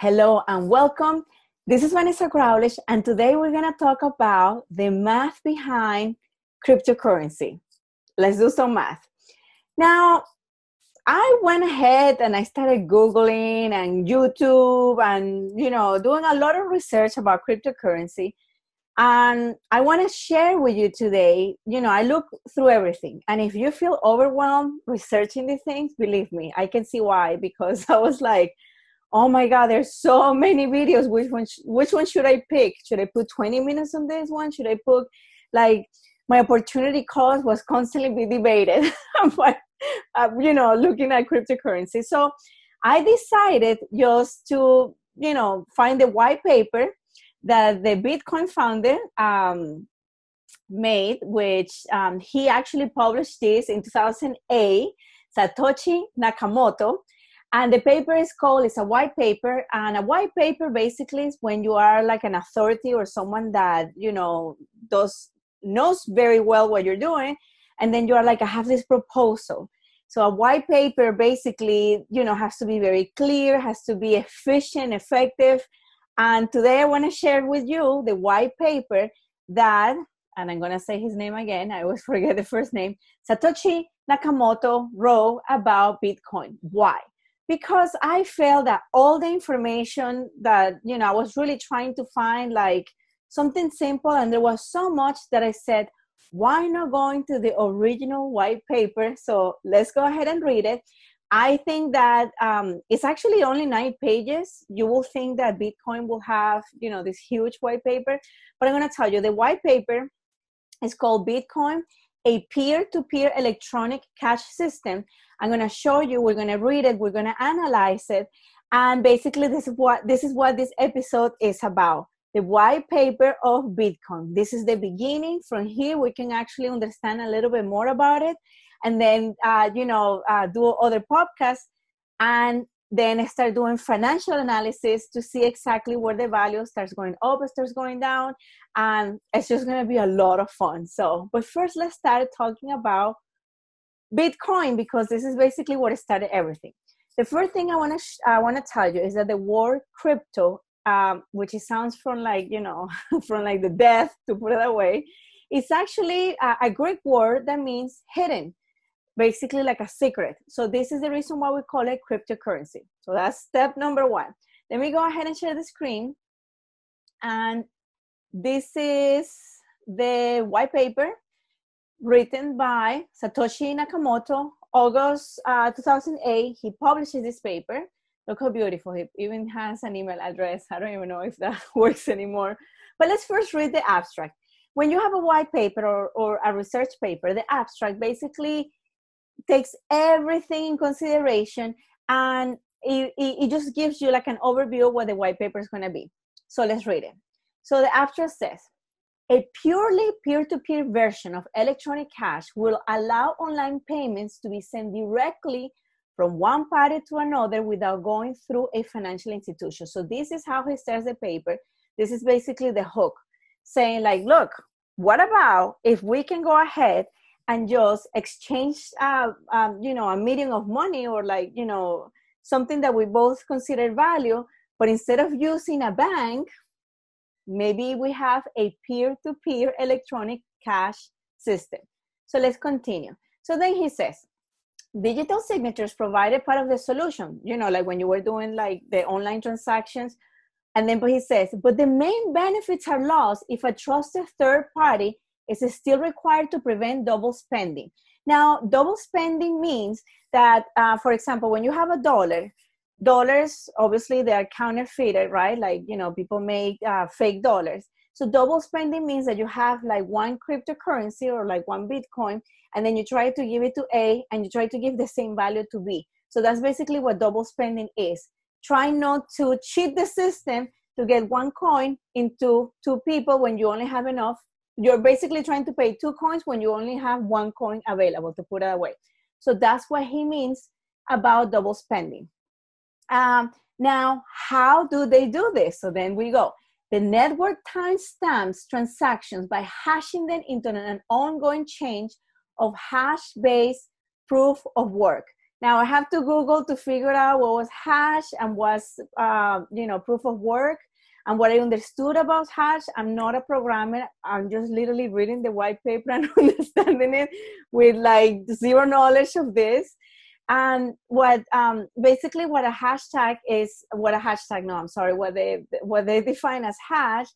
Hello and welcome. This is Vanessa Growlish, and today we're going to talk about the math behind cryptocurrency. Let's do some math. Now, I went ahead and I started Googling and YouTube and, you know, doing a lot of research about cryptocurrency. And I want to share with you today, you know, I look through everything. And if you feel overwhelmed researching these things, believe me, I can see why, because I was like, oh my god there's so many videos. Which one sh- which one should i pick? Should i put 20 minutes on this one? Should i put like my opportunity cost was constantly be debated. But uh, you know looking at cryptocurrency. So i decided just to you know find the white paper that the bitcoin founder um, made which um, he actually published this in 2008 satoshi nakamoto and the paper is called it's a white paper and a white paper basically is when you are like an authority or someone that you know does knows very well what you're doing and then you are like i have this proposal. So a white paper basically you know has to be very clear has to be efficient effective. And today i want to share with you the white paper that and i'm going to say his name again i always forget the first name satoshi nakamoto wrote about bitcoin. Why because I felt that all the information that, you know, I was really trying to find like something simple and there was so much that I said, why not going to the original white paper? So let's go ahead and read it. I think that um, it's actually only nine pages. You will think that Bitcoin will have, you know, this huge white paper, but I'm going to tell you the white paper is called Bitcoin, a peer-to-peer electronic cash system I'm going to show you, we're going to read it, we're going to analyze it. And basically this is what this is what this episode is about. The white paper of Bitcoin. This is the beginning. From here, we can actually understand a little bit more about it, and then uh, you know uh, do other podcasts, and then start doing financial analysis to see exactly where the value starts going up, starts going down, and it's just going to be a lot of fun. So, but first, let's start talking about Bitcoin because this is basically what started everything. The first thing I want to sh- I want to tell you is that the word crypto, um, which it sounds from like you know from like the death to put it away, it's actually a, a Greek word that means hidden, basically like a secret. So this is the reason why we call it cryptocurrency. So that's step number one. Let me go ahead and share the screen, and this is the white paper written by Satoshi Nakamoto, August uh, 2008. He publishes this paper. Look how beautiful. He even has an email address. I don't even know if that works anymore. But let's first read the abstract. When you have a white paper or, or a research paper, the abstract basically takes everything in consideration and it, it, it just gives you like an overview of what the white paper is going to be. So let's read it. So the abstract says a purely peer to peer version of electronic cash will allow online payments to be sent directly from one party to another without going through a financial institution. So, this is how he starts the paper. This is basically the hook saying, like, look, what about if we can go ahead and just exchange, uh, um, you know, a medium of money or like, you know, something that we both consider value, but instead of using a bank, maybe we have a peer-to-peer electronic cash system. So let's continue. So then he says, digital signatures provided part of the solution, you know, like when you were doing like the online transactions. And then but he says, but the main benefits are lost if a trusted third party is still required to prevent double spending. Now, double spending means that, uh, for example, when you have a dollar, dollars obviously they are counterfeited right? Like you know people make uh, fake dollars. So double spending means that you have like one cryptocurrency or like one bitcoin and then you try to give it to a and you try to give the same value to b. So that's basically what double spending is. Try not to cheat the system to get one coin into two people when you only have enough you're basically trying to pay two coins when you only have one coin available to put it away so that's what he means about double spending um, now, how do they do this? So then we go. The network timestamps transactions by hashing them into an ongoing change of hash based proof of work. Now I have to Google to figure out what was hash and was, uh, you know, proof of work and what I understood about hash. I'm not a programmer. I'm just literally reading the white paper and understanding it with like zero knowledge of this. And what um, basically what a hashtag is, what a hashtag, no, I'm sorry, what they what they define as hash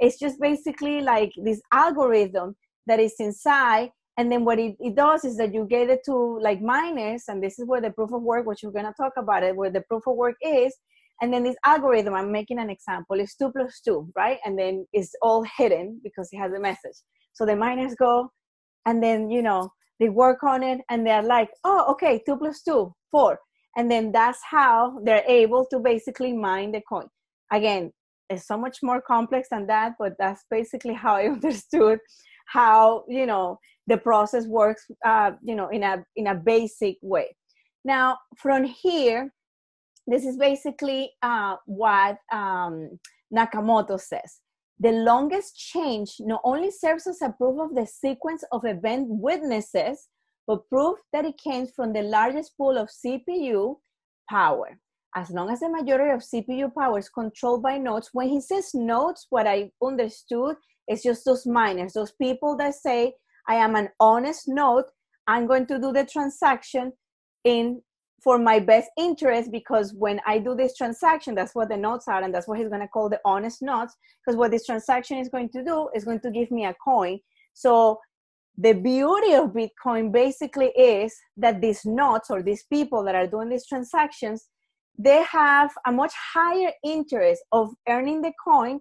is just basically like this algorithm that is inside and then what it, it does is that you get it to like miners and this is where the proof of work which we're to talk about it where the proof of work is and then this algorithm i'm making an example is 2 plus 2 right? And then it's all hidden because it has a message. So the miners go and then you know they work on it and they're like oh okay 2 plus 2 4 and then that's how they're able to basically mine the coin. Again it's so much more complex than that but that's basically how i understood how you know the process works uh, you know in a in a basic way. Now from here this is basically uh, what um, nakamoto says the longest change not only serves as a proof of the sequence of event witnesses but proof that it came from the largest pool of cpu power as long as the majority of cpu power is controlled by nodes when he says nodes what i understood it's just those miners, those people that say, I am an honest node. I'm going to do the transaction in for my best interest because when I do this transaction, that's what the nodes are, and that's what he's going to call the honest nodes. Because what this transaction is going to do is going to give me a coin. So the beauty of Bitcoin basically is that these nodes or these people that are doing these transactions, they have a much higher interest of earning the coin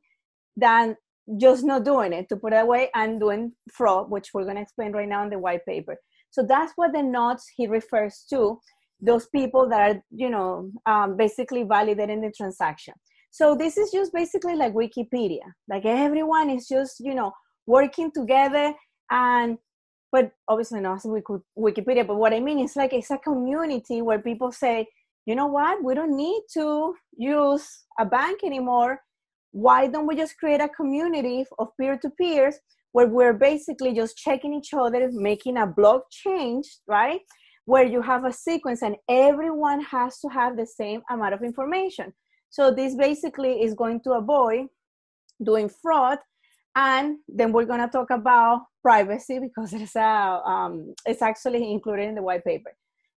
than just not doing it to put it away and doing fraud which we're going to explain right now in the white paper so that's what the nodes he refers to those people that are you know um, basically validating the transaction. So this is just basically like wikipedia. Like everyone is just you know working together and but obviously not wikipedia but what i mean is like it's a community where people say you know what? We don't need to use a bank anymore. Why don't we just create a community of peer-to-peers where we're basically just checking each other making a block change right where you have a sequence and everyone has to have the same amount of information so this basically is going to avoid doing fraud and then we're going to talk about privacy because it's a um, it's actually included in the white paper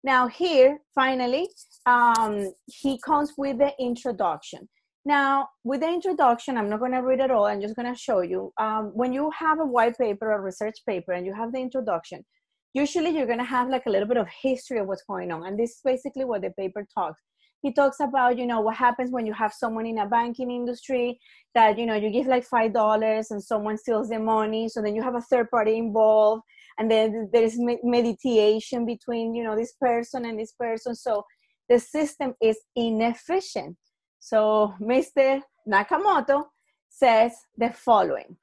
now here finally um, he comes with the introduction now, with the introduction, I'm not going to read it all. I'm just going to show you. Um, when you have a white paper or research paper and you have the introduction, usually you're going to have like a little bit of history of what's going on. And this is basically what the paper talks. He talks about, you know, what happens when you have someone in a banking industry that, you know, you give like $5 and someone steals the money. So then you have a third party involved. And then there's mediation between, you know, this person and this person. So the system is inefficient so Mr. Nakamoto says the following.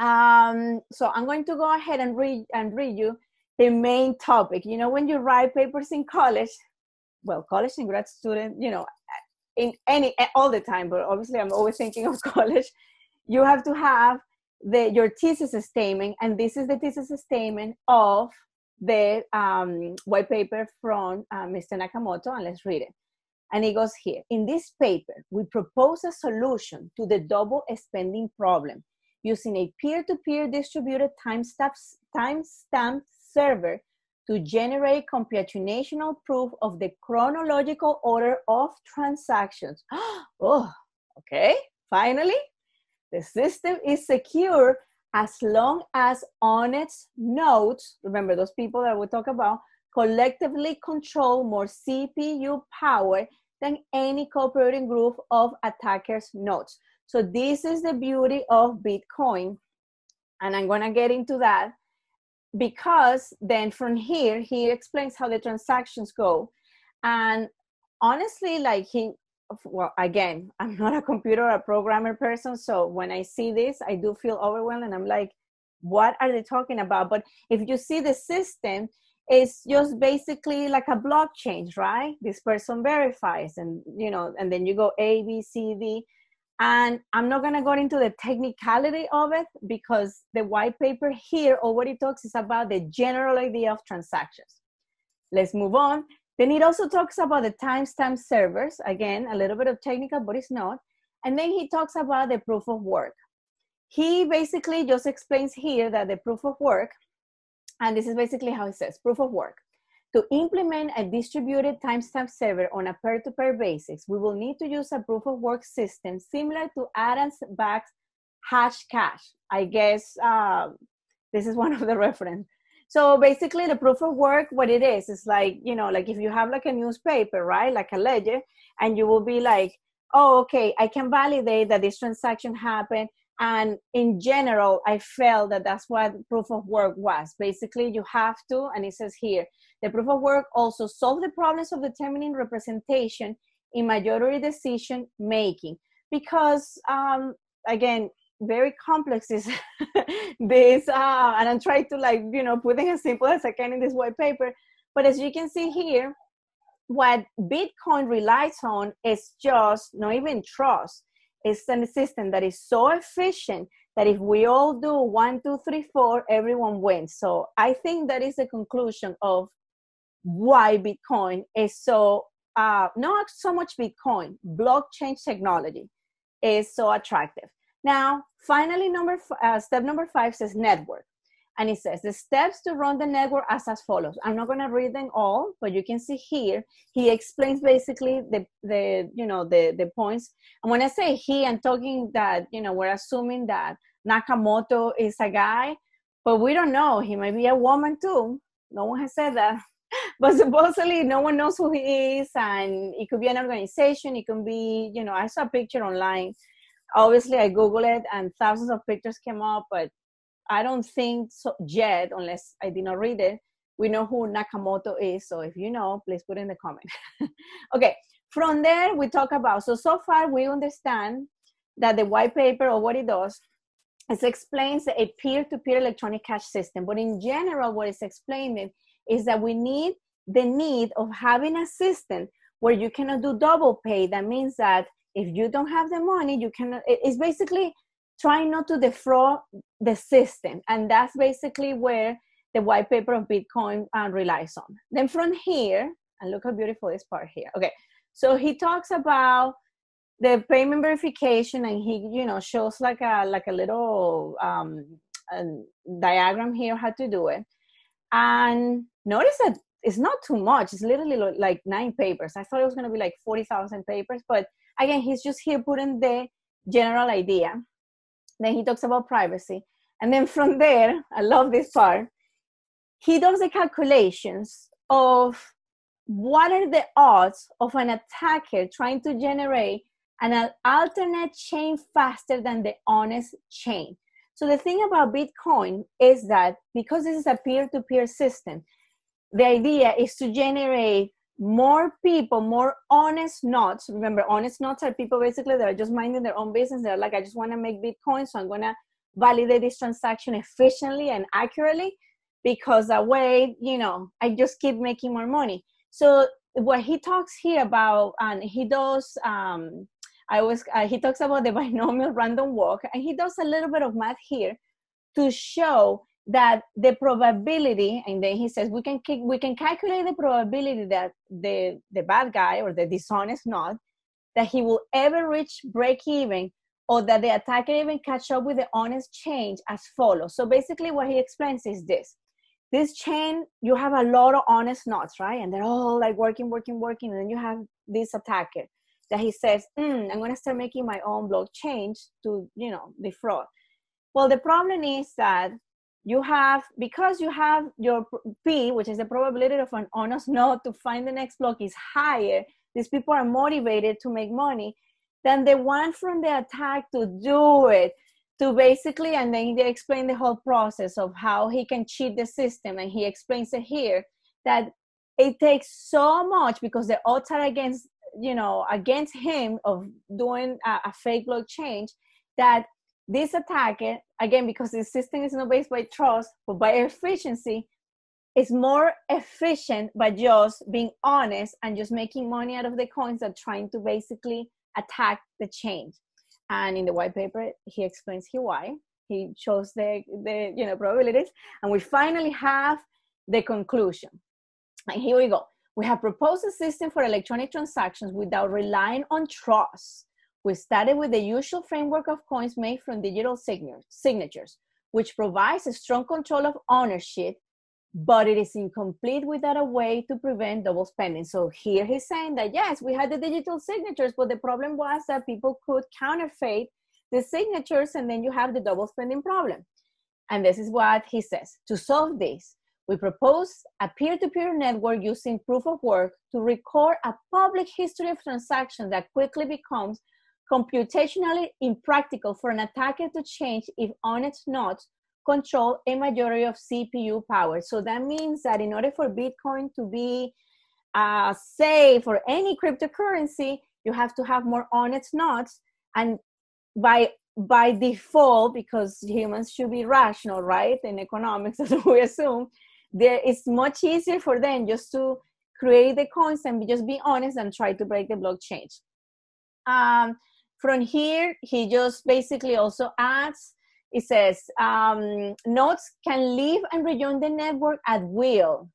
Um, so I'm going to go ahead and read and read you the main topic. You know, when you write papers in college, well, college and grad student, you know, in any all the time, but obviously I'm always thinking of college. You have to have the your thesis statement, and this is the thesis statement of the um, white paper from uh, Mr. Nakamoto, and let's read it. And it goes here In this paper, we propose a solution to the double spending problem using a peer to peer distributed timestamp time server to generate computational proof of the chronological order of transactions. oh, okay, finally, the system is secure as long as honest nodes, remember those people that we talk about, collectively control more CPU power than any cooperating group of attackers nodes. So this is the beauty of Bitcoin. And I'm to get into that because then from here, he explains how the transactions go. And honestly, like he, well, again, I'm not a computer a programmer person. So when I see this, I do feel overwhelmed and I'm like, what are they talking about? But if you see the system, it's just basically like a blockchain, right? This person verifies, and you know, and then you go A, B, C, D. And I'm not gonna go into the technicality of it because the white paper here already talks is about the general idea of transactions. Let's move on. Then it also talks about the timestamp servers. Again, a little bit of technical, but it's not. And then he talks about the proof of work. He basically just explains here that the proof of work, and this is basically how he says proof of work. To implement a distributed timestamp server on a peer-to-peer basis, we will need to use a proof of work system similar to Adams Back's Hashcash. I guess uh, this is one of the reference. So basically the proof of work, what it is, is like, you know, like if you have like a newspaper, right? Like a ledger, and you will be like, oh, okay, I can validate that this transaction happened. And in general, I felt that that's what proof of work was. Basically, you have to, and it says here, the proof of work also solve the problems of determining representation in majority decision making. Because um, again, very complex is this uh, and i'm trying to like you know putting as simple as i can in this white paper but as you can see here what bitcoin relies on is just not even trust it's a system that is so efficient that if we all do one two three four everyone wins so i think that is the conclusion of why bitcoin is so uh, not so much bitcoin blockchain technology is so attractive now, finally, number uh, step number five says network. And it says the steps to run the network as as follows. I'm not going to read them all, but you can see here he explains basically the the you know the the points. And when I say he, I'm talking that you know we're assuming that Nakamoto is a guy, but we don't know. He might be a woman too. No one has said that. But supposedly no one knows who he is, and it could be an organization. It could be, you know, I saw a picture online obviously I Google it and thousands of pictures came up, but I don't think so yet, unless I did not read it. We know who Nakamoto is, so if you know, please put in the comment. okay, from there we talk about. So so far we understand that the white paper or what it does it explains a peer-to-peer electronic cash system. But in general, what it's explaining is that we need the need of having a system where you cannot do double pay. That means that if you don't have the money you cannot it's basically trying not to defraud the system and that's basically where the white paper of bitcoin uh, relies on. Then from here and look how beautiful this part here. Okay so he talks about the payment verification and he you know shows like a like a little um, a diagram here how to do it. And notice that it's not too much. It's literally like nine papers. I thought it was going to be like 40000 papers but again, he's just here putting the general idea. Then he talks about privacy. And then from there, I love this part, he does the calculations of what are the odds of an attacker trying to generate an alternate chain faster than the honest chain. So the thing about Bitcoin is that because this is a peer-to-peer system, the idea is to generate more people, more honest knots. Remember, honest knots are people basically that are just minding their own business. They're like, I just want to make Bitcoin, so I'm going to validate this transaction efficiently and accurately because that way, you know, I just keep making more money. So what he talks here about, and he does, um, I was, uh, he talks about the binomial random walk, and he does a little bit of math here to show that the probability and then he says we can we can calculate the probability that the the bad guy or the dishonest not that he will ever reach break even or that the attacker even catch up with the honest change as follows. So basically what he explains is this. This chain you have a lot of honest knots right? And they're all like working working working. And then you have this attacker that he says mm, i'm going to start making my own blockchain to you know defraud. Well the problem is that you have because you have your p which is the probability of an honest node to find the next block is higher these people are motivated to make money than the one from the attack to do it to basically and then they explain the whole process of how he can cheat the system and he explains it here that it takes so much because the odds are against you know against him of doing a, a fake change that this attacker, again, because the system is not based by trust, but by efficiency, is more efficient by just being honest and just making money out of the coins that trying to basically attack the change. And in the white paper, he explains here why. He shows the, the you know probabilities, and we finally have the conclusion. And here we go. We have proposed a system for electronic transactions without relying on trust. We started with the usual framework of coins made from digital signatures, which provides a strong control of ownership, but it is incomplete without a way to prevent double spending. So here he's saying that yes, we had the digital signatures, but the problem was that people could counterfeit the signatures and then you have the double spending problem. And this is what he says. To solve this, we propose a peer-to-peer network using proof of work to record a public history of transactions that quickly becomes computationally impractical for an attacker to change if honest nodes control a majority of CPU power. So that means that in order for Bitcoin to be uh, safe or any cryptocurrency, you have to have more honest nodes. And by by default, because humans should be rational, right? In economics, as we assume, there it's much easier for them just to create the coins and just be honest and try to break the blockchain. Um, from here, he just basically also adds, it says, um, nodes can leave and rejoin the network at will,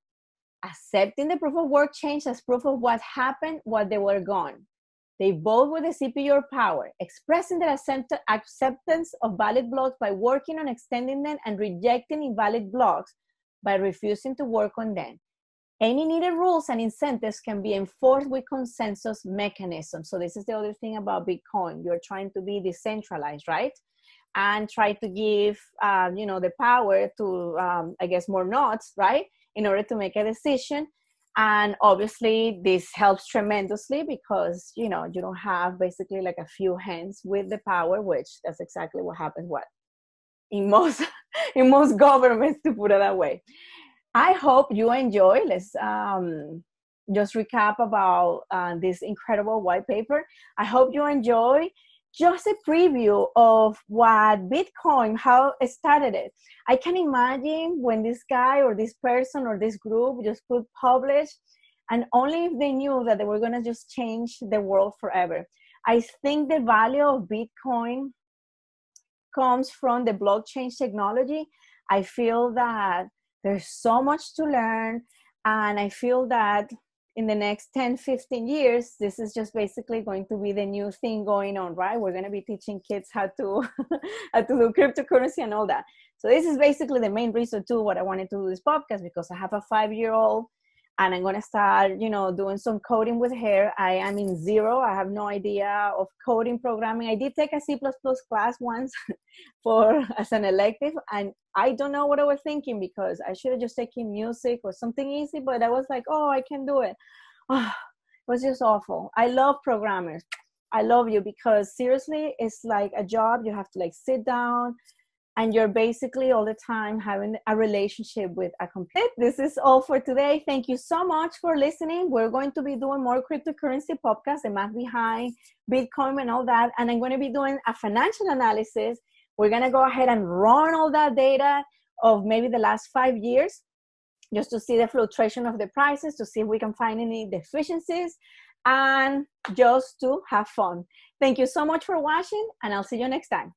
accepting the proof of work change as proof of what happened while they were gone. They vote with the CPU power, expressing their acceptance of valid blocks by working on extending them and rejecting invalid blocks by refusing to work on them. Any needed rules and incentives can be enforced with consensus mechanisms. So this is the other thing about Bitcoin. You're trying to be decentralized, right? And try to give, um, you know, the power to, um, I guess, more nodes, right? In order to make a decision. And obviously, this helps tremendously because, you know, you don't have basically like a few hands with the power, which that's exactly what happens. What in most in most governments, to put it that way. I hope you enjoy. Let's um, just recap about uh, this incredible white paper. I hope you enjoy just a preview of what Bitcoin, how it started it. I can imagine when this guy or this person or this group just could publish, and only if they knew that they were going to just change the world forever. I think the value of Bitcoin comes from the blockchain technology. I feel that there's so much to learn and i feel that in the next 10 15 years this is just basically going to be the new thing going on right? We're going to be teaching kids how to how to do cryptocurrency and all that. So this is basically the main reason too what i wanted to do this podcast because i have a five year old and I'm gonna start, you know, doing some coding with her. I am in zero. I have no idea of coding programming. I did take a C++ class once for as an elective, and I don't know what I was thinking because I should have just taken music or something easy. But I was like, oh, I can do it. Oh, it was just awful. I love programmers. I love you because seriously, it's like a job. You have to like sit down, and you're basically all the time having a relationship with a computer. This is all for today. Thank you so much for listening. We're going to be doing more cryptocurrency podcasts, the math behind Bitcoin and all that. And I'm going to be doing a financial analysis. We're going to go ahead and run all that data of maybe the last five years just to see the fluctuation of the prices, to see if we can find any deficiencies, and just to have fun. Thank you so much for watching, and I'll see you next time.